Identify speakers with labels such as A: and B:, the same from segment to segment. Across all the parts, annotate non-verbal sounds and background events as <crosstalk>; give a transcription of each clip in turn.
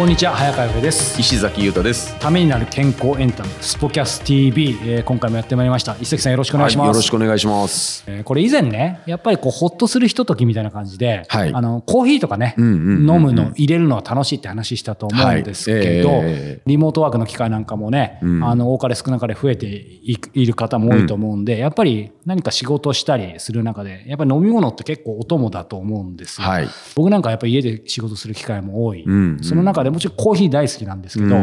A: こんにちは早川洋平です。
B: 石崎優太です。
A: ためになる健康エンタメスポキャス TV、えー、今回もやってまいりました。石崎さんよろしくお願いします、
B: はい、よろしくお願いします、
A: えー、これ以前ねやっぱりこうホッとするひとときみたいな感じで、はい、あのコーヒーとかね、うんうんうんうん、飲むの入れるのは楽しいって話したと思うんですけど、はい。えー、リモートワークの機会なんかもね、うん、あの多かれ少なかれ増えている方も多いと思うんで、うん、やっぱり何か仕事したりする中でやっぱり飲み物って結構お供だと思うんですよ、はい、僕なんかやっぱり家で仕事する機会も多い、うんうん、その中でもちろんコーヒー大好きなんですけど、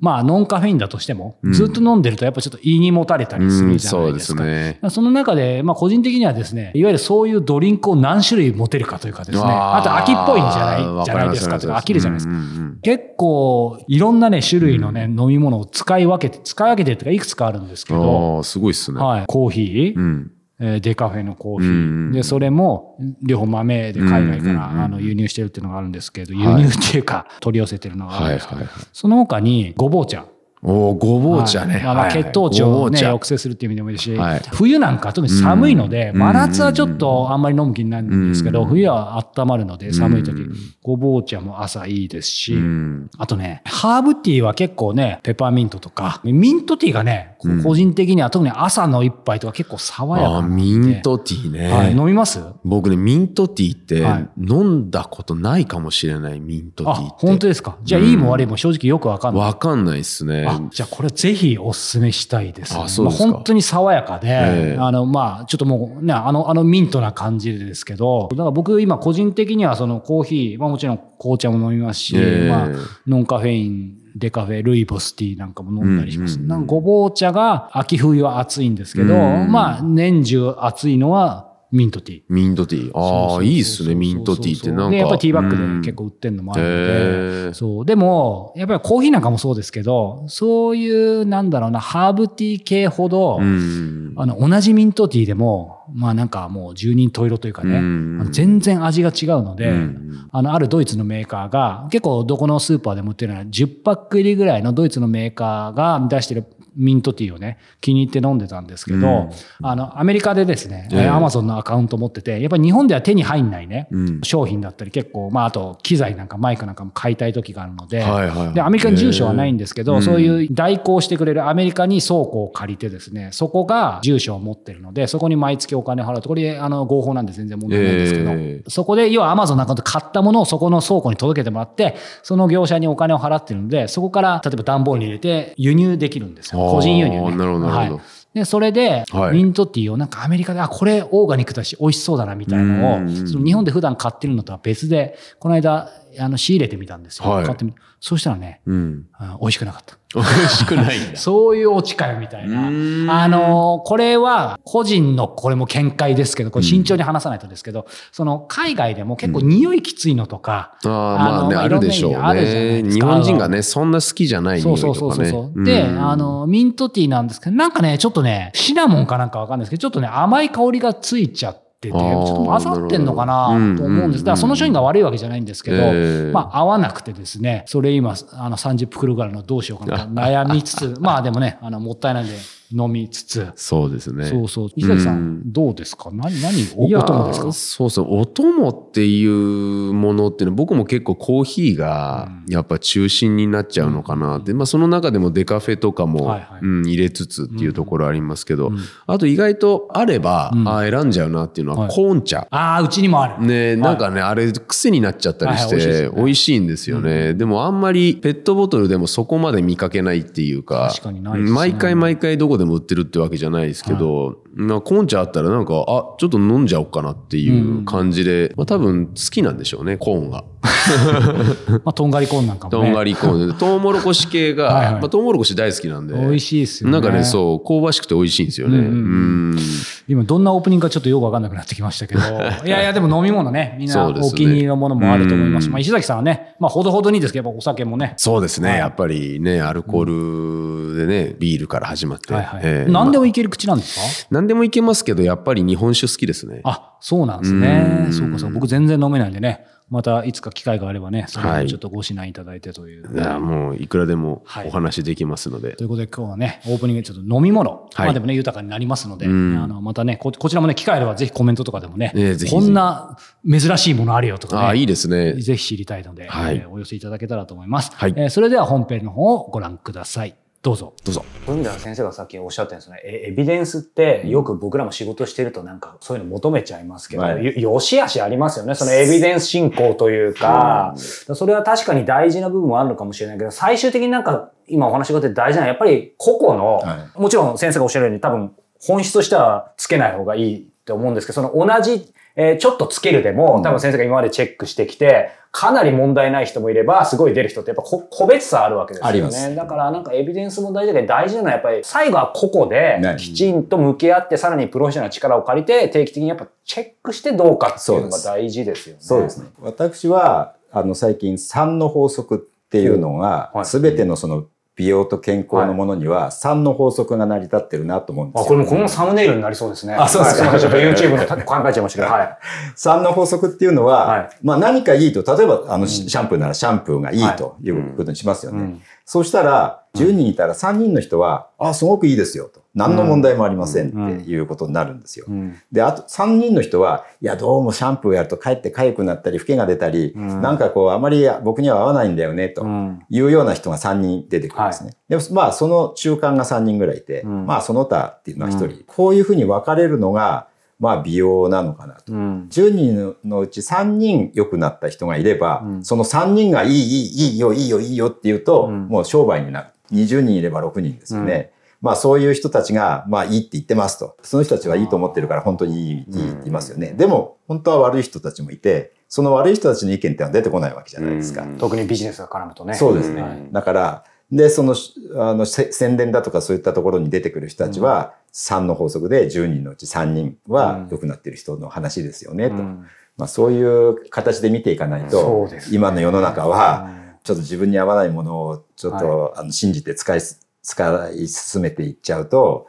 A: まあノンカフェインだとしても、ずっと飲んでるとやっぱちょっと胃にもたれたりするじゃないですか。そね、その中で、まあ個人的にはですね、いわゆるそういうドリンクを何種類持てるかというかですね、あ。と秋っぽいんじゃない？じゃないですかとか、飽きるじゃないですか。結構いろんなね、種類のね、飲み物を使い分けて、使い分けてとかいくつかあるんですけど、
B: すごいっすね。
A: はい。コーヒー、えデカフェのコーヒー、でそれも両方豆で海外からあの輸入してるっていうのがあるんですけど、輸入っていうか取り寄せてるのがあるんですけど、その他にごぼう茶
B: おごぼう茶ね。
A: はい、まあ、血糖値を、ね、抑制するっていう意味でもいいし、はい、冬なんか特に寒いので、真夏はちょっとあんまり飲む気になるんですけど、冬は温まるので寒い時、ごぼう茶も朝いいですし、あとね、ハーブティーは結構ね、ペパーミントとか、ミントティーがね、個人的には特に朝の一杯とか結構爽やかな
B: ミントティーね、
A: はい。飲みます？
B: 僕ね、ミントティーって飲んだことないかもしれない、ミントティーって。
A: 本当ですか？じゃあいいも悪いも正直よくわかんない。
B: わかんないっすね。
A: じゃあこれぜひお勧めしたいです、ね。あ、そうですか。まあ、本当に爽やかで、えー、あの、まあ、ちょっともうね、あの、あのミントな感じですけど、だから僕今個人的にはそのコーヒー、まあもちろん紅茶も飲みますし、えー、まあ、ノンカフェイン、デカフェ、ルイボスティーなんかも飲んだりします。うんうんうん、なんかごぼう茶が秋冬は熱いんですけど、まあ年中熱いのはミントティー。
B: ミントティー。ああ、いいっすね、ミントティーってなんか。
A: で、やっぱティーバッグで結構売ってるのもあるので、そう。でも、やっぱりコーヒーなんかもそうですけど、そういう、なんだろうな、ハーブティー系ほど、あの、同じミントティーでも、まあなんかもう十人十色というかね、全然味が違うので、あの、あるドイツのメーカーが、結構どこのスーパーでも売ってるのは10パック入りぐらいのドイツのメーカーが出してるミントティーをね、気に入って飲んでたんですけど、うん、あの、アメリカでですね、アマゾンのアカウント持ってて、やっぱり日本では手に入んないね、うん、商品だったり結構、まあ、あと機材なんかマイクなんかも買いたい時があるので、で、アメリカに住所はないんですけど、そういう代行してくれるアメリカに倉庫を借りてですね、そこが住所を持ってるので、そこに毎月お金払うと、これ、あの、合法なんで全然問題ないんですけど、えー、そこで、要はアマゾンなんかで買ったものをそこの倉庫に届けてもらって、その業者にお金を払ってるので、そこから、例えば段ボールに入れて輸入できるんですよ。個人輸入、ね。
B: なるほど、なるほど。はい
A: で、それで、ミントティーをなんかアメリカで、あ、これオーガニックだし美味しそうだなみたいなのを、その日本で普段買ってるのとは別で、この間、あの、仕入れてみたんですよ。はい、買ってみそうしたらね、うん、美味しくなかった。
B: 美味しくないんだ。<laughs>
A: そういうオチかよ、みたいな。あの、これは、個人の、これも見解ですけど、これ慎重に話さないとですけど、うん、その、海外でも結構匂いきついのとか、
B: うん、あまあね、あるでしょうね。日本人がね、そんな好きじゃない匂いとかね。そうそうそうそう。
A: で、あの、ミントティーなんですけど、なんかね、ちょっとね、シナモンかなんかわかんないですけど、ちょっとね、甘い香りがついちゃって、てて、ちょっと混ざってんのかなと思うんです。だからその商品が悪いわけじゃないんですけど、まあ合わなくてですね、それ今、あの30袋ぐらいのどうしようかなと悩みつつ、<laughs> まあでもね、あの、もったいないんで、飲みつつ。
B: そうですね。
A: そうそう。石崎さん、どうですか？何、何お、お供ですか？
B: そうそう。お供っていうものっていうのは、僕も結構コーヒーがやっぱ中心になっちゃうのかなって。まあその中でもデカフェとかも、うん、入れつつっていうところありますけど、あと意外とあれば、あ選んじゃうなっていうのはコーン茶。
A: ああ、うちにもある。
B: ね、なんかね、あれ癖になっちゃったりして、美味しいんですよね。でもあんまりペットボトルでもそこまで見かけないっていうか、
A: 確かにない
B: 毎回毎回どこでも売ってるってわけじゃないですけど、はい、まあ、コンチあったらなんか、あ、ちょっと飲んじゃおうかなっていう感じで、うん、まあ多分好きなんでしょうね、コーンが。<laughs>
A: まあ、とんがりコーンなんかも、
B: ね、とんがりコーン。<laughs> トウモロコシ系が、はいはい、まあ、トウモロコシ大好きなんで。
A: 美味しいですよね。
B: なんかね、そう、香ばしくて美味しいんですよね。うん、うん
A: 今、どんなオープニングかちょっとよくわかんなくなってきましたけど、<laughs> いやいや、でも飲み物ね、みんなお気に入りのものもあると思います。すね、まあ、石崎さんはね、まあ、ほどほどにですけど、お酒もね。
B: そうですね、はい、やっぱりね、アルコールでね、ビールから始まって。はいはいえ
A: ー、何でもいける口なんですか、
B: まあ、何でもいけますけど、やっぱり日本酒好きですね。
A: あ、そうなんですね。そうかそう。僕全然飲めないんでね。またいつか機会があればね、それをちょっとご指南いただいてという。
B: はい、いや、もういくらでもお話できますので。はい、
A: ということで今日はね、オープニングでちょっと飲み物、はい、まあでもね、豊かになりますので、あのまたねこ、こちらもね、機会あればぜひコメントとかでもね、ねこんな珍しいものあるよとかね、
B: あいいですね。
A: ぜひ知りたいので、はい、えー、お寄せいただけたらと思います。はい、えー、それでは本編の方をご覧ください。どうぞ。
B: どうぞ。
C: 文田先生がさっきおっしゃったんですね。エビデンスってよく僕らも仕事してるとなんかそういうの求めちゃいますけど、はい、よしあしありますよね。そのエビデンス進行というか、それは確かに大事な部分もあるのかもしれないけど、最終的になんか今お話があって大事なのはやっぱり個々の、はい、もちろん先生がおっしゃるように多分本質としてはつけない方がいいと思うんですけど、その同じえー、ちょっとつけるでも、多分先生が今までチェックしてきて、かなり問題ない人もいれば、すごい出る人ってやっぱ個別差あるわけですよね。あります。だからなんかエビデンスも大事だけど、大事なのはやっぱり最後は個々できちんと向き合って、さらにプロフェッショナルな力を借りて、定期的にやっぱチェックしてどうかっていうのが大事ですよね。
D: そうですね。私は、あの最近3の法則っていうのが、すべてのその美容と健康のものには3の法則が成り立ってるなと思うんですよ、
C: あ、これもこのサムネイルになりそうですね。
D: あ、そうです
C: か。ちょっと YouTube の考えちゃいましたけど。はい。
D: 3の法則っていうのは、はい、まあ何かいいと、例えばあの、シャンプーならシャンプーがいいということにしますよね。うん、そうしたら、10人いたら3人の人は、あ、すごくいいですよと。何の問題もありませんっていうことになるんですよ。で、あと3人の人は、いや、どうもシャンプーやるとかえって痒くなったり、老けが出たり、なんかこう、あまり僕には合わないんだよね、というような人が3人出てくるんですね。でも、まあ、その中間が3人ぐらいいて、まあ、その他っていうのは1人。こういうふうに分かれるのが、まあ美容なのかなと。うん、10人のうち3人良くなった人がいれば、うん、その3人がいい、いい、いいよ、いいよ、いいよって言うと、うん、もう商売になる。20人いれば6人ですよね。まあそういう人たちが、まあいいって言ってますと。その人たちはいいと思ってるから本当にいい、いいって言いますよね。でも、本当は悪い人たちもいて、その悪い人たちの意見ってのは出てこないわけじゃないですか。
C: 特にビジネスが絡むとね。
D: そうですね。だから、で、その、あの、宣伝だとかそういったところに出てくる人たちは、3の法則で10人のうち3人は良くなってる人の話ですよね、と。まあそういう形で見ていかないと、今の世の中は、ちょっと自分に合わないものをちょっと、あの信じて使い使い進めていっちゃうと、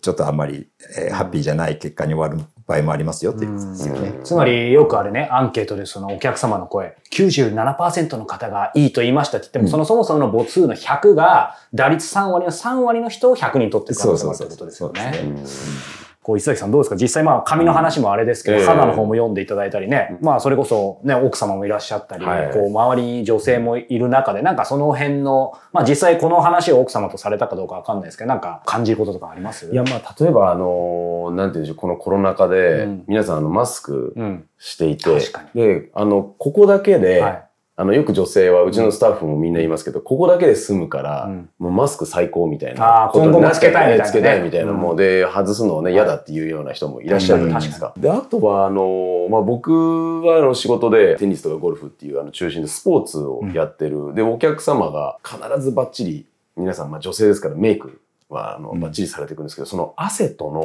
D: ちょっとあんまり、えー、ハッピーじゃない結果に終わる場合もありますよっていうことですよね。
C: つまりよくあれね、アンケートでそのお客様の声、97%の方がいいと言いましたって言っても、うん、そのそもそもの母数の100が打率3割の3割の人を100人取ってる可能性があるってことですよね。そうそうそうそうこう、磯崎さんどうですか？実際まあ髪の話もあれですけど、うん、肌の方も読んでいただいたりね、まあそれこそね、奥様もいらっしゃったり、はい、こう、周りに女性もいる中で、なんかその辺の、まあ実際この話を奥様とされたかどうかわかんないですけど、なんか感じることとかあります？
B: いや、まあ例えばあの、なんていうんでしょう、このコロナ禍で、皆さんあのマスクしていて、うん、で、あの、ここだけで、はいあの、よく女性は、うちのスタッフもみんな言いますけど、ここだけで済むから、もうマスク最高みたいな。
C: ああ、今後もつけたいみたいな、
B: つけたいみたいな。もうで、外すのをね、嫌だっていうような人もいらっしゃるじゃないですか。で、あとは、あの、まあ、僕はあの仕事でテニスとかゴルフっていうあの中心でスポーツをやってる。で、お客様が必ずバッチリ、皆さん、まあ女性ですからメイクはあのバッチリされていくんですけど、その汗との、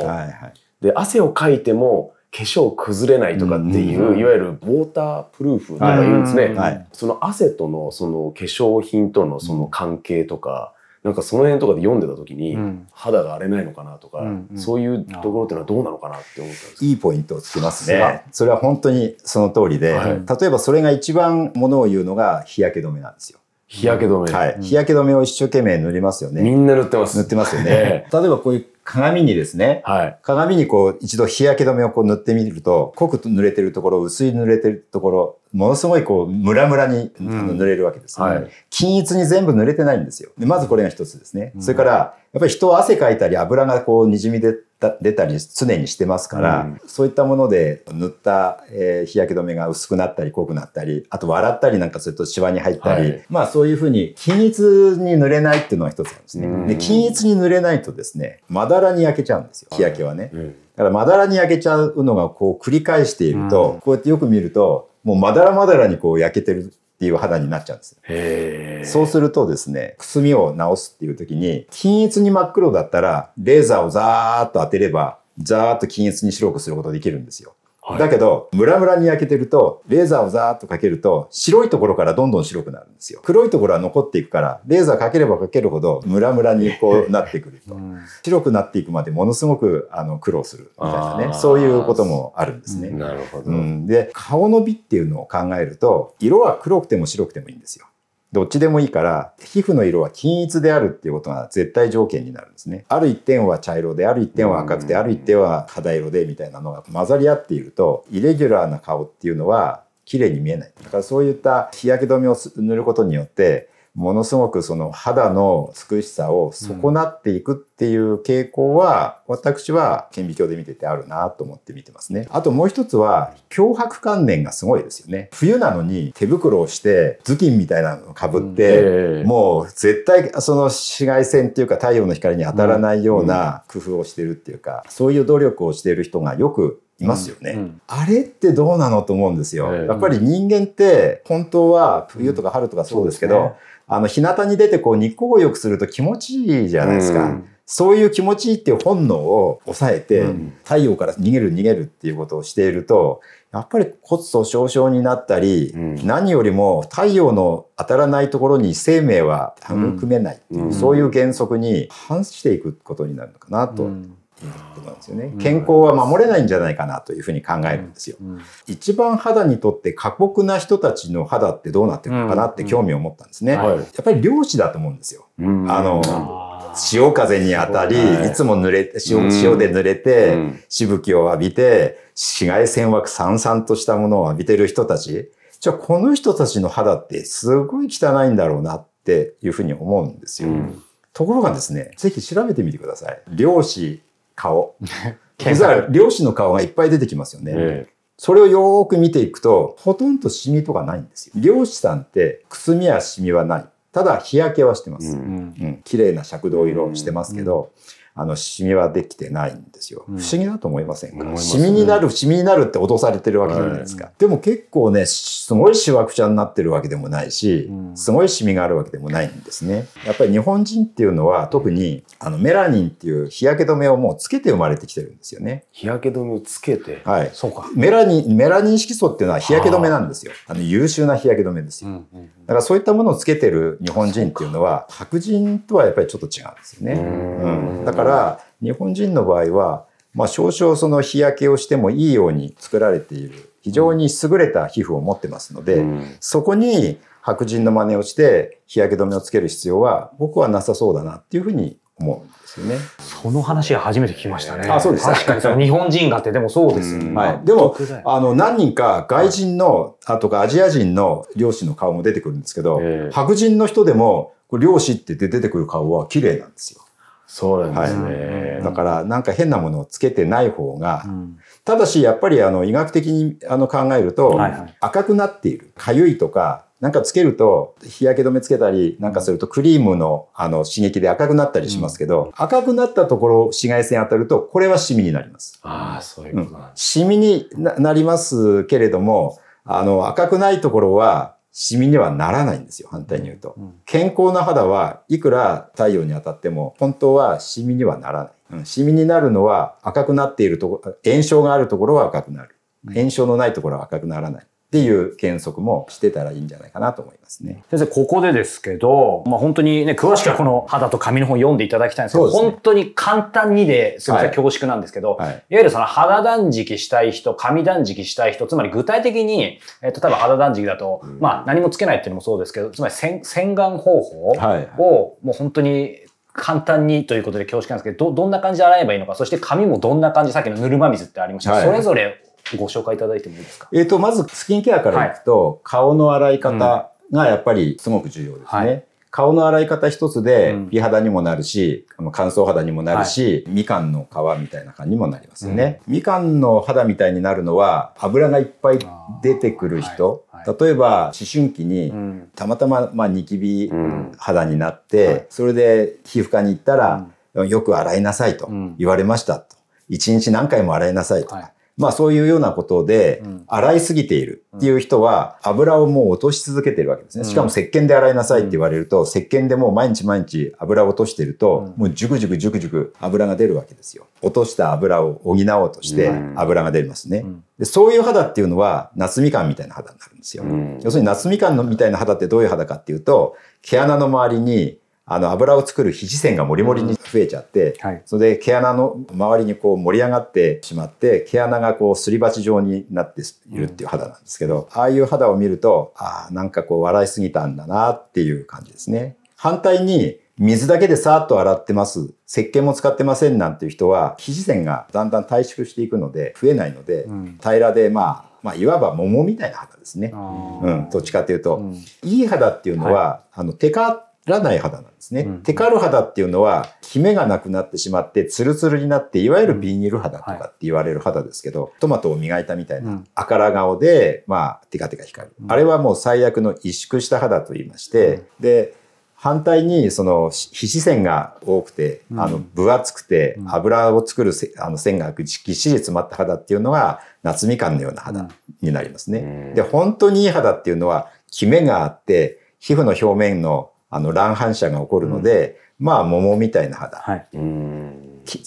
B: で、汗をかいても、化粧崩れないとかっていう、うん、いわゆるウォータープルーフとか言うんですね、はい、その汗とのその化粧品とのその関係とか、なんかその辺とかで読んでた時に、肌が荒れないのかなとか、うんそういうところっていうのはどうなのかなって思ったんです
D: いいポイントをつけますね。それは本当にその通りで、はい、例えばそれが一番ものを言うのが日焼け止めなんですよ。
B: 日焼け止め、
D: はい。日焼け止めを一生懸命塗りますよね。
B: みんな塗ってます。
D: 塗ってますよね。<laughs> 例えばこういう鏡にですね、はい、鏡にこう一度日焼け止めをこう塗ってみると、濃く塗れてるところ、薄い塗れてるところ、ものすごいこう、ムラムラに塗れるわけですね、うんはい、均一に全部塗れてないんですよ。でまずこれが一つですね。それから、やっぱり人は汗かいたり油がこう滲み出出たり常にしてますから、うん、そういったもので塗った、えー、日焼け止めが薄くなったり濃くなったり、あと笑ったりなんかするとシワに入ったり、はい、まあそういうふうに均一に塗れないっていうのは一つなんですね。うん、で均一に塗れないとですね、まだらに焼けちゃうんですよ、日焼けはね。うん、だからまだらに焼けちゃうのがこう繰り返していると、こうやってよく見ると、もうまだらまだらにこう焼けてるっていう肌になっちゃうんです。そうするとですね、くすみを直すっていう時に、均一に真っ黒だったら、レーザーをザーッと当てれば、ザーッと均一に白くすることができるんですよ。だけど、ムラムラに焼けてると、レーザーをザーッとかけると、白いところからどんどん白くなるんですよ。黒いところは残っていくから、レーザーかければかけるほど、ムラムラにこうなってくると。<laughs> 白くなっていくまでものすごくあの苦労するみたいなね、そういうこともあるんですね。
B: なるほど、
D: うん。で、顔の美っていうのを考えると、色は黒くても白くてもいいんですよ。どっちでもいいから、皮膚の色は均一であるっていうことが絶対条件になるんですね。ある一点は茶色で、ある一点は赤くて、ある一点は肌色でみたいなのが混ざり合っていると、イレギュラーな顔っていうのは綺麗に見えない。だからそういった日焼け止めを塗ることによって、ものすごくその肌の美しさを損なっていくっていう傾向は、私は顕微鏡で見ててあるなと思って見てますね。あともう一つは、脅迫観念がすごいですよね。冬なのに手袋をして頭巾みたいなのをかぶって、もう絶対その紫外線っていうか太陽の光に当たらないような工夫をしてるっていうか、そういう努力をしている人がよくいますよね、うん。うん、あれってどうなのと思うんですよ、やっぱり人間って本当は冬とか春とかそうですけど、あの、日向に出てこう日光浴すると気持ちいいじゃないですか。うん、そういう気持ちいいっていう本能を抑えて、太陽から逃げる逃げるっていうことをしていると、やっぱり骨粗鬆症になったり、うん、何よりも太陽の当たらないところに生命は育めないっていう、うん、そういう原則に反していくことになるのかなということなんですよね。健康は守れないんじゃないかなというふうに考えるんですよ。一番肌にとって過酷な人たちの肌ってどうなってるのかなって興味を持ったんですね。やっぱり漁師だと思うんですよ。あの、潮風に当たり、いつも濡れて、塩塩で濡れて、しぶきを浴びて、紫外線枠さんさんとしたものを浴びてる人たち。じゃあこの人たちの肌ってすごい汚いんだろうなっていうふうに思うんですよ。ところがですね、ぜひ調べてみてください。漁師顔。<laughs> 実は漁師の顔がいっぱい出てきますよね。ええ、それをよーく見ていくと、ほとんどシミとかないんですよ。漁師さんってくすみやシミはない。ただ日焼けはしてます。うん、うん、綺麗な赤銅色してますけど、うんあの、シミはできてないんですよ。不思議だと思いませんか、うん、シミになる、シミになるって脅されてるわけじゃないですか。はい、でも結構ね、すごいシワくちゃになってるわけでもないし、すごいシミがあるわけでもないんですね。やっぱり日本人っていうのは特に、あの、メラニンっていう日焼け止めをもうつけて生まれてきてるんですよね。
B: 日焼け止めをつけて？
D: はい。そうか。メラニン、メラニン色素っていうのは日焼け止めなんですよ。あの、優秀な日焼け止めですよ。うんうんだからそういったものをつけてる日本人っていうのは白人とはやっぱりちょっと違うんですよね。うん、だから日本人の場合は、まあ、少々その日焼けをしてもいいように作られている非常に優れた皮膚を持ってますので、そこに白人の真似をして日焼け止めをつける必要は僕はなさそうだなっていうふうに思うんですよね。
C: その話は初めて聞きましたね。
D: あ、そうです。
C: 確かにその日本人がってでもそうですよね。
D: はい。でも、あの、何人か外人の、あとかアジア人の漁師の顔も出てくるんですけど、白人の人でも、漁師って言って出てくる顔は綺麗なんですよ。
B: そうなんですね。
D: はい、だから、なんか変なものをつけてない方が、うん、ただし、やっぱりあの医学的にあの考えると、はいはい、赤くなっている、かゆいとか、なんかつけると、日焼け止めつけたりなんかするとクリームのあの刺激で赤くなったりしますけど、うん、赤くなったところ紫外線当たると、これはシミになります。
B: ああ、そういうことなうん、
D: シミになりますけれども、あの赤くないところは、シミにはならないんですよ、反対に言うと。うん、健康な肌はいくら太陽に当たっても、本当はシミにはならない。うん、シミになるのは赤くなっているところ、炎症があるところは赤くなる。炎症のないところは赤くならない。っていう原則もしてたらいいんじゃないかなと思いますね。
C: 先生、ここでですけど、まあ本当にね、詳しくはこの肌と髪の本読んでいただきたいんですけど、ね、本当に簡単にで、すみません、恐縮なんですけど、はい、いわゆるその肌断食したい人、髪断食したい人、つまり具体的に、えっと、例えば肌断食だと、うん、まあ何もつけないっていうのもそうですけど、つまり洗洗顔方法を、もう本当に簡単にということで恐縮なんですけど、ど、どんな感じで洗えばいいのか、そして髪もどんな感じ、さっきのぬるま水ってありました、はい、それぞれご紹介いただいてもいいですか？
D: えっ、と、まずスキンケアからいくと、はい、顔の洗い方がやっぱりすごく重要ですね。はい。顔の洗い方一つで美肌にもなるし、うん、乾燥肌にもなるし、はい、みかんの皮みたいな感じにもなりますよね、うん、みかんの肌みたいになるのは油がいっぱい出てくる人、例えば思春期にたまたままあニキビ肌になって、それで皮膚科に行ったら、よく洗いなさいと言われましたと。一日何回も洗いなさいとか。まあそういうようなことで、洗いすぎているっていう人は、油をもう落とし続けてるわけですね。しかも石鹸で洗いなさいって言われると、石鹸でもう毎日毎日油を落としてると、もうジュクジュクジュクジュク油が出るわけですよ。落とした油を補おうとして油が出ますね。でそういう肌っていうのは夏みかんみたいな肌になるんですよ。要するに夏みかんのみたいな肌ってどういう肌かっていうと、毛穴の周りにあの油を作る皮脂腺がもりもりに増えちゃって、うんはい、それで毛穴の周りにこう盛り上がってしまって毛穴がこうすり鉢状になっているっていう肌なんですけど、ああいう肌を見るとああなんかこう笑いすぎたんだなっていう感じですね。反対に水だけでさーっと洗ってます。石鹸も使ってませんなんていう人は、皮脂腺がだんだん退縮していくので、増えないので、うん、平らで、まあ、まあ、いわば桃みたいな肌ですね。うん、どっちかというと、うん、いい肌っていうのは、はい、あの、テカらない肌なんですね。うん、テカる肌っていうのは、キメがなくなってしまって、ツルツルになって、いわゆるビニール肌とかって言われる肌ですけど、はい、トマトを磨いたみたいな、赤ら顔で、まあ、テカテカ光る。あれはもう最悪の萎縮した肌と言いまして、で、反対にその皮脂腺が多くて、あの分厚くて油を作るあの線がぎっしり詰まった肌っていうのが夏みかんのような肌になりますね。で、本当にいい肌っていうのは、キメがあって、皮膚の表面のあの乱反射が起こるので、うん、まあ桃みたいな肌。はい、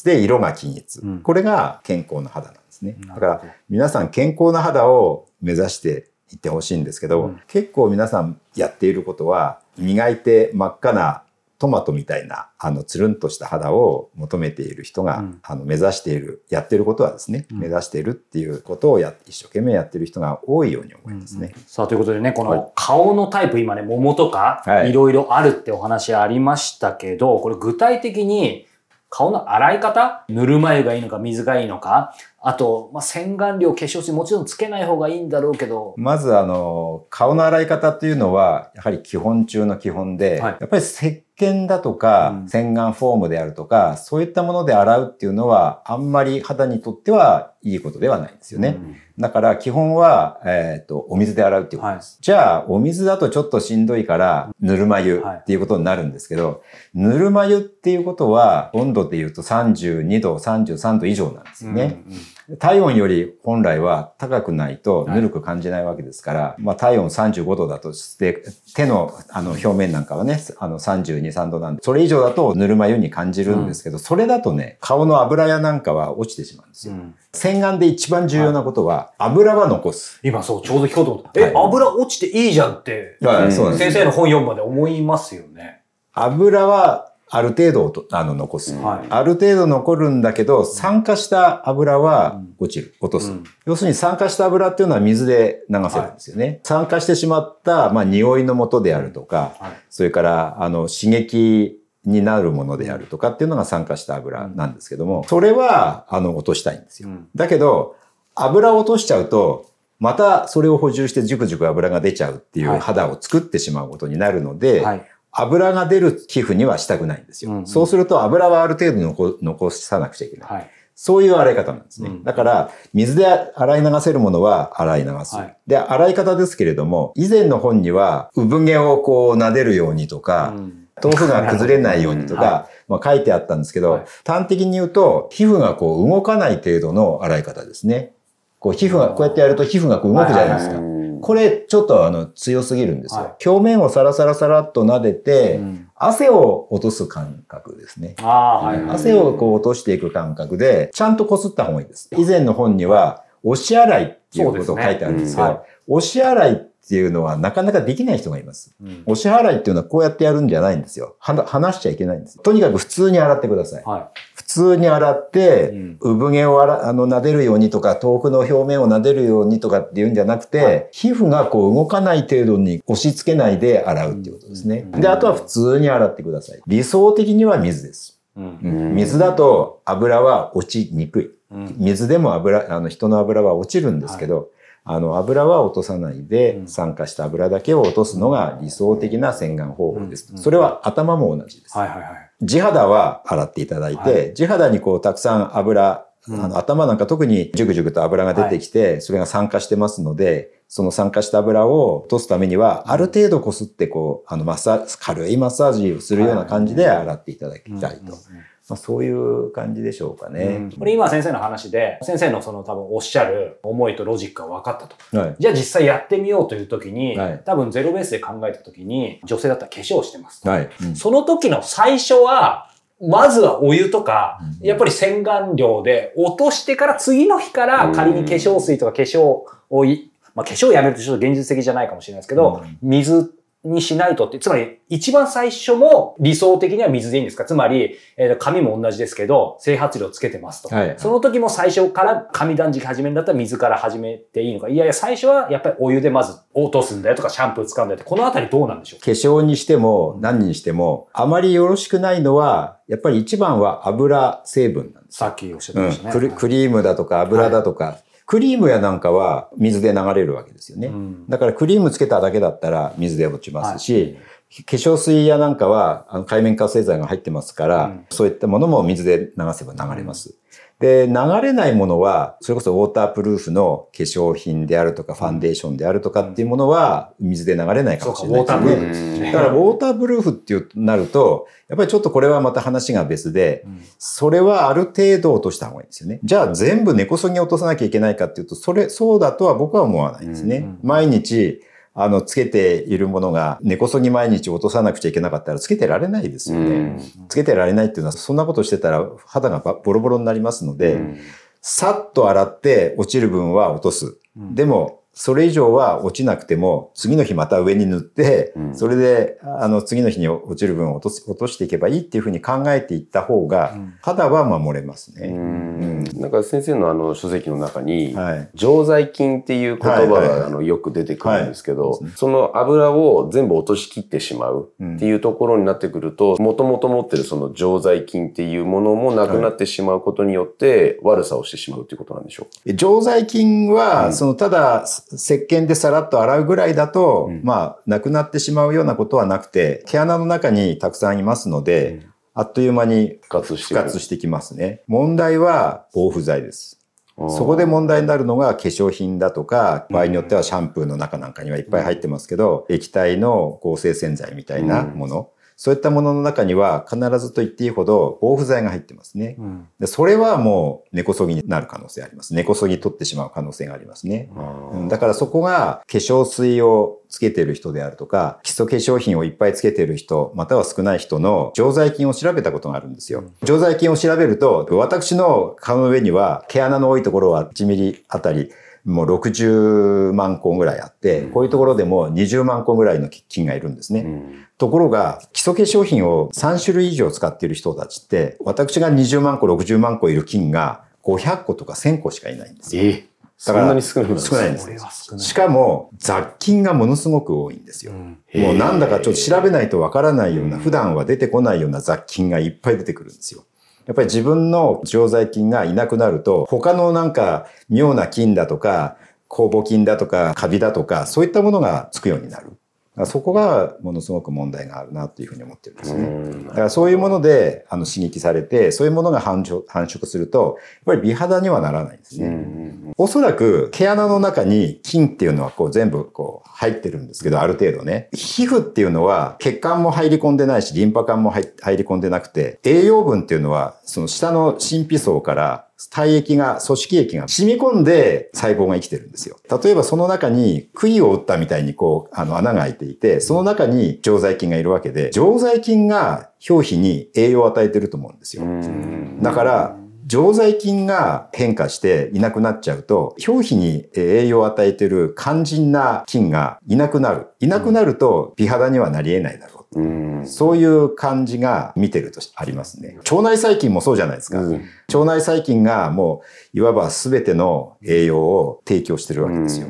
D: で、色が均一、うん、これが健康な肌なんですね。だから皆さん健康な肌を目指していってほしいんですけど、うん、結構皆さんやっていることは磨いて真っ赤なトマトみたいな、あの、つるんとした肌を求めている人が、うん、あの、目指している、やってることはですね、うん、目指しているっていうことをや、一生懸命やってる人が多いように思いますね。
C: うん、さあ、ということでね、この顔のタイプ、今ね、桃とか、い。ろいろあるってお話ありましたけど、これ具体的に、顔の洗い方ぬるま湯がいいのか水がいいのかあと、まあ、洗顔料、化粧水もちろんつけない方がいいんだろうけど。
D: まず、あの、顔の洗い方っていうのは、やはり基本中の基本で、はい、やっぱり石鹸だとか、うん、洗顔フォームであるとか、そういったもので洗うっていうのは、あんまり肌にとってはいいことではないんですよね。うんだから基本は、えっ、ー、と、お水で洗うっていうことです。はい、じゃあ、お水だとちょっとしんどいから、ぬるま湯っていうことになるんですけど、はい、ぬるま湯っていうことは、温度で言うと32度、33度以上なんですよね。うんうん体温より本来は高くないとぬるく感じないわけですから、はい、まあ体温35度だとして、手のあの表面なんかはね、あの32、3度なんで、それ以上だとぬるま湯に感じるんですけど、うん、それだとね、顔の油やなんかは落ちてしまうんですよ。うん、洗顔で一番重要なことは、油は残す。
C: 今そう、ちょうど聞こうと思った。え、油落ちていいじゃんって、はい、先生の本読むまで思いますよね。
D: 油はある程度あの残す、はい、ある程度残るんだけど、酸化した油は落ちる、落とす、うん。要するに酸化した油っていうのは水で流せるんですよね。はい、酸化してしまった、まあ、匂いの元であるとか、はい、それから、あの、刺激になるものであるとかっていうのが酸化した油なんですけども、それは、あの、落としたいんですよ。うん、だけど、油を落としちゃうと、またそれを補充してジュクジュク油が出ちゃうっていう肌を作ってしまうことになるので、はい油が出る皮膚にはしたくないんですよ。うんうん、そうすると油はある程度残残さなくちゃいけない。はい、そういう洗い方なんですね。うん、だから、水で洗い流せるものは洗い流す。はい、で、洗い方ですけれども、以前の本には、産毛をこう撫でるようにとか、うん豆腐が崩れないようにとか、まあ、書いてあったんですけど、はい、端的に言うと、皮膚がこう動かない程度の洗い方ですね。こう皮膚が、こうやってやると皮膚がこう動くじゃないですか。これちょっとあの強すぎるんですよ。はい、表面をサラサラサラっと撫でて、うん、汗を落とす感覚ですね。はい、汗をこう落としていく感覚で、ちゃんと擦った方がいいです。以前の本には、押し洗いっていうことを書いてあるんですけど、ね。うん。はい、押し洗いっていうのはなかなかできない人がいます。うん、押し払いっていうのはこうやってやるんじゃないんですよ。離しちゃいけないんです。とにかく普通に洗ってください。はい、普通に洗って、うん、産毛をあの撫でるようにとか、豆腐の表面を撫でるようにとかっていうんじゃなくて、はい、皮膚がこう動かない程度に押し付けないで洗うっていうことですね。で、あとは普通に洗ってください。理想的には水です。うん、水だと油は落ちにくい。水でも油、あの人の油は落ちるんですけど、はいあの油は落とさないで、酸化した油だけを落とすのが理想的な洗顔方法です。それは頭も同じです。はいはいはい、地肌は洗っていただいて、はい、地肌にこうたくさん油あの頭なんか特にジュクジュクと油が出てきて、それが酸化してますので、その酸化した油を落とすためには、ある程度こすってこう、あのマッサージ、軽いマッサージをするような感じで洗っていただきたいと。まあ、そういう感じでしょうかね。うん、
C: これ今先生の話で、先生のその多分おっしゃる思いとロジックが分かったと。はい、じゃあ実際やってみようという時に、はい、多分ゼロベースで考えた時に、女性だったら化粧してます。はい。うん、その時の最初は、まずはお湯とか、やっぱり洗顔料で落としてから次の日から仮に化粧水とか化粧をまあ、化粧をやめるとちょっと現実的じゃないかもしれないですけど、水にしないとって、つまり一番最初も理想的には水でいいんですか？つまり、えー、髪も同じですけど、整髪量つけてますと。はい、その時も最初から髪断食始めるんだったら水から始めていいのか。いやいや、最初はやっぱりお湯でまず落とすんだよとかシャンプー使うんだよって、このあたりどうなんでしょう？
D: 化粧にしても何にしても、あまりよろしくないのは、やっぱり一番は油成分なんです。
C: さっきおっしゃってましたね。
D: うん、クリームだとか油だとか、はいクリームやなんかは水で流れるわけですよね。うん、だからクリームつけただけだったら水で落ちますし、はい、化粧水やなんかはあの海面活性剤が入ってますから、うん、そういったものも水で流せば流れます。で、流れないものは、それこそウォータープルーフの化粧品であるとか、ファンデーションであるとかっていうものは、水で流れないかもしれないですね。だから、ウォータープルーフっていうなると、やっぱりちょっとこれはまた話が別で、それはある程度落とした方がいいですよね。じゃあ全部根こそぎ落とさなきゃいけないかっていうと、それ、そうだとは僕は思わないですね。毎日、あの、つけているものが根こそぎ毎日落とさなくちゃいけなかったらつけてられないですよね。つけてられないっていうのは、そんなことしてたら肌がボロボロになりますので、さっと洗って落ちる分は落とす。でも、それ以上は落ちなくても、次の日また上に塗って、うん、それで、あの、次の日に落ちる分を落と落としていけばいいっていうふうに考えていった方が、肌は守れますね。うん、
B: なんか先生のあの書籍の中に、はい、常在菌っていう言葉が、あのよく出てくるんですけど、その油を全部落としきってしまうっていうところになってくると、もともと持ってるその常在菌っていうものもなくなってしまうことによって悪さをしてしまうということなんでしょう
D: 常在菌は、そのただ石鹸でさらっと洗うぐらいだと、うん、まあ、なくなってしまうようなことはなくて、毛穴の中にたくさんいますので、うん、あっという間に復活してきますね。問題は防腐剤です。そこで問題になるのが化粧品だとか、場合によってはシャンプーの中なんかにはいっぱい入ってますけど、液体の合成洗剤みたいなもの。そういったものの中には必ずと言っていいほど防腐剤が入ってますね。うん、でそれはもう根こそぎになる可能性あります。根こそぎ取ってしまう可能性がありますね。うん、だからそこが化粧水をつけてる人であるとか、基礎化粧品をいっぱいつけてる人、または少ない人の常在菌を調べたことがあるんですよ。常在菌を調べると、私の顔の上には毛穴の多いところは1ミリあたりもう60万個ぐらいあって、こういうところでも20万個ぐらいの菌がいるんですね。うん、ところが、基礎化粧品を3種類以上使っている人たちって、私が20万個、60万個いる菌が500個とか1000個しかいないんですよ。え
B: だから、そんなに少ないん
D: です少ないんですしかも、雑菌がものすごく多いんですよ。うん、もうなんだかちょっと調べないとわからないような、普段は出てこないような雑菌がいっぱい出てくるんですよ。やっぱり自分の常在菌がいなくなると、他のなんか妙な菌だとか、酵母菌だとか、カビだとか、そういったものがつくようになる。そこがものすごく問題があるなというふうに思ってるんですね。だからそういうものであの刺激されて、そういうものが繁殖すると、やっぱり美肌にはならないんですね。おそらく毛穴の中に菌っていうのはこう全部こう入ってるんですけど、ある程度ね。皮膚っていうのは血管も入り込んでないし、リンパ管も入り込んでなくて、栄養分っていうのはその下の神秘層から体液が、組織液が染み込んで細胞が生きてるんですよ。例えばその中に杭を打ったみたいにこう、あの穴が開いていて、その中に常在菌がいるわけで、常在菌が表皮に栄養を与えてると思うんですよ。だから、常在菌が変化していなくなっちゃうと、表皮に栄養を与えてる肝心な菌がいなくなる。いなくなると美肌にはなり得ないだろう。うそういう感じが見てるとありますね。腸内細菌もそうじゃないですか。うん、腸内細菌がもういわば全ての栄養を提供してるわけですよ。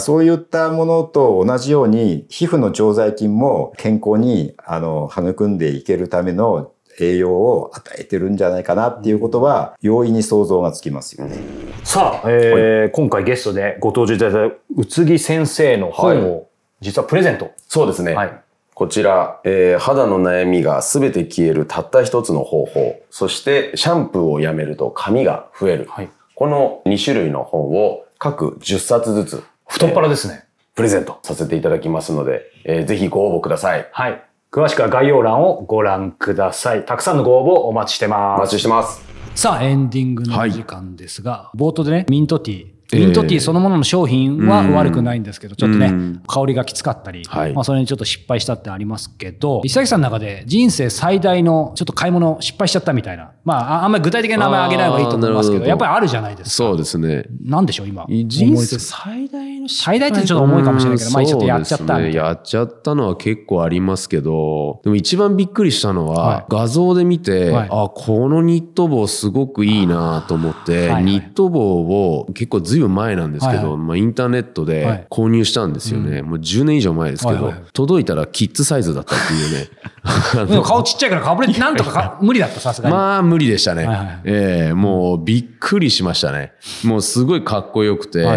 D: そういったものと同じように皮膚の常在菌も健康にあの育んでいけるための栄養を与えてるんじゃないかなっていうことは容易に想像がつきますよね。
C: さあ、えー、今回ゲストでご登場いただいた宇津木先生の本を実はプレゼント。
B: そうですね。はいこちら、えー、肌の悩みがすべて消えるたった一つの方法。そして、シャンプーをやめると髪が増える。はい、この2種類の本を各10冊ずつ。
C: 太っ腹ですね。
B: プレゼントさせていただきますので、えー、ぜひご応募ください。
C: はい。詳しくは概要欄をご覧ください。たくさんのご応募お待ちしてます。
B: お待ちしてます。
A: さあ、エンディングの時間ですが、はい、冒頭でね、ミントティー、ミントティーそのものの商品は悪くないんですけど、ちょっとね、香りがきつかったり、まあそれにちょっと失敗したってありますけど、石崎さんの中で人生最大のちょっと買い物失敗しちゃったみたいな、まああんまり具体的な名前あげない方がいいと思いますけど、やっぱりあるじゃないですか。
B: そうですね。
A: なんでしょう、今？
B: 人生最大の
A: 最大ってちょっと重いかもしれないけど、まあちょっとやっちゃったね。
B: やっちゃったのは結構ありますけど、でも一番びっくりしたのは、画像で見て、あ、このニット帽すごくいいなと思って、ニット帽を結構ずいぶん前なんですけど、ど、まあ、インターネットで購入したんですよね。はいもう10年以上前ですけど、はいはい、届いたらキッズサイズだったっていう
A: ね。<laughs> 顔ちっちゃいからかぶれてなんとか無理だった、さすがに。
B: まあ無理でしたね。はいはい、ええー、もうびっくりしましたね。もうすごいかっこよくて、はい、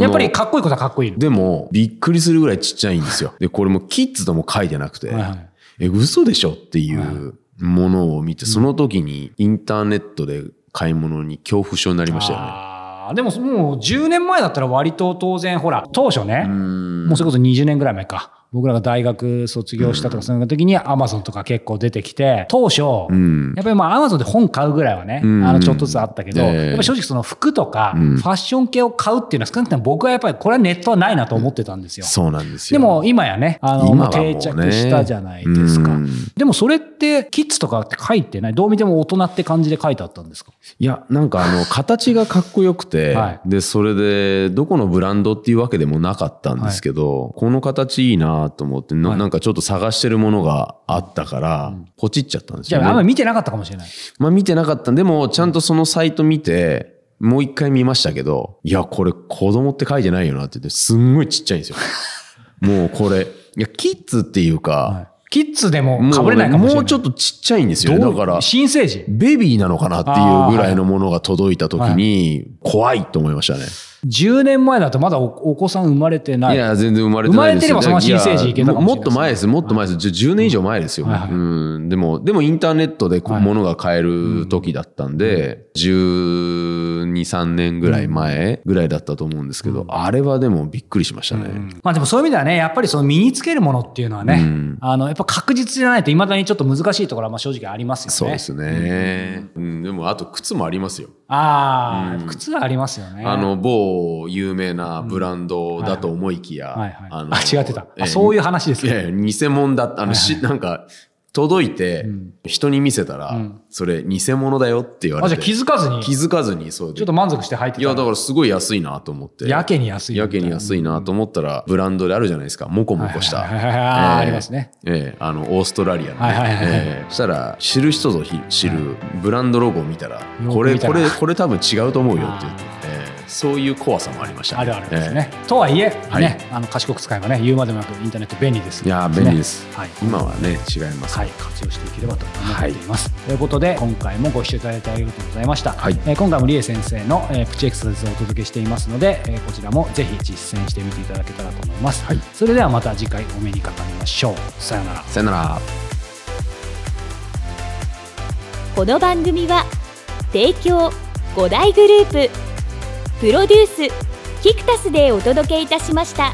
A: やっぱりかっこいいことはかっこいい
B: でも、びっくりするぐらいちっちゃいんですよ。で、これもキッズとも書いてなくて、はいはい、え、嘘でしょっていうものを見て、その時にインターネットで買い物に恐怖症になりましたよね。
A: でももう10年前だったら割と当然、ほら、当初ね、もうそれこそ20年ぐらい前か。僕らが大学卒業したとか、その時にアマゾンとか結構出てきて、当初、やっぱりまあアマゾンで本買うぐらいはね、あのちょっとずつあったけど、やっぱ正直その服とか、ファッション系を買うっていうのは少なくとも僕はやっぱりこれはネットはないなと思ってたんですよ。
B: そうなんですよ。
A: でも今やね、あの、定着したじゃないですか。でもそれってキッズとかって書いてない？どう見ても大人って感じで書いてあったんですか？
B: いや、なんかあの、形がかっこよくて、はい、で、それで、どこのブランドっていうわけでもなかったんですけど、はい、この形いいなと思って、はい、なんかちょっと探してるものがあったから、ポチっちゃったんですよ、ね、
A: じゃああんまり見てなかったかもしれない。
B: まあ見てなかった。でも、ちゃんとそのサイト見て、もう一回見ましたけど、いや、これ子供って書いてないよなって言って、すんごいちっちゃいんですよ。<laughs> もうこれ、いや、キッズっていうか、はい
A: キッズでも被れないかもしれない。
B: もうちょっとちっちゃいんですよね。だから。
A: 新生児？
B: ベビーなのかなっていうぐらいのものが届いた時に、怖いと思いましたね。
A: 10年前だとまだお子さん生まれてない。
B: いや、全然生まれてない
A: です生まれてればその新生児いけたかも
B: もっと前です、もっと前です。10年以上前ですよ。はいはい、うん。でも、でもインターネットで物が買える時だったんで、はい、12、3年ぐらい前ぐらいだったと思うんですけど、うん、あれはでもびっくりしましたね。うん、
A: まあでもそういう意味ではね、やっぱりその身につけるものっていうのはね、うん、あの、やっぱ確実じゃないと未だにちょっと難しいところはまあ正直ありますよね。
B: そうですね。うん、でもあと靴もありますよ。
A: ああ、靴は <laughs> ありますよね。
B: あの、某有名なブランドだと思いきや。
A: あ違ってた、えー、そういう話です
B: ね。いやいや、偽物だった。あの、し、なんか、届いて、人に見せたら、それ偽物だよって言われて。
A: あ、じゃ気づかずに
B: 気づかずに、そう
A: ちょっと満足して入って
B: た。いや、だからすごい安いなと思って。
A: やけに安い。
B: やけに安いなと思ったら、ブランドであるじゃないですか。もこもこした。
A: ありますね。
B: ええ、あの、オーストラリアの。ええ、したら、知る人ぞ知るブランドロゴを見たら、これ、これ、これ多分違うと思うよって言って。そういう怖さもありました、
A: ね、あるあるですね、えー、とはいえ、はい、ね、あの賢く使えばね言うまでもなくインターネット便利です、
B: ね、いや便利です、はい、今はね違います、
A: はい、活用していければと思っています、はい、ということで今回もご視聴いただいてありがとうございました、はい。えー、今回もリエ先生の、えー、プチエクササイズをお届けしていますので、えー、こちらもぜひ実践してみていただけたらと思います、はい、それではまた次回お目にかかりましょう。さよなら。
B: さよなら。
E: この番組は提供5大グループプロデュースキクタスでお届けいたしました。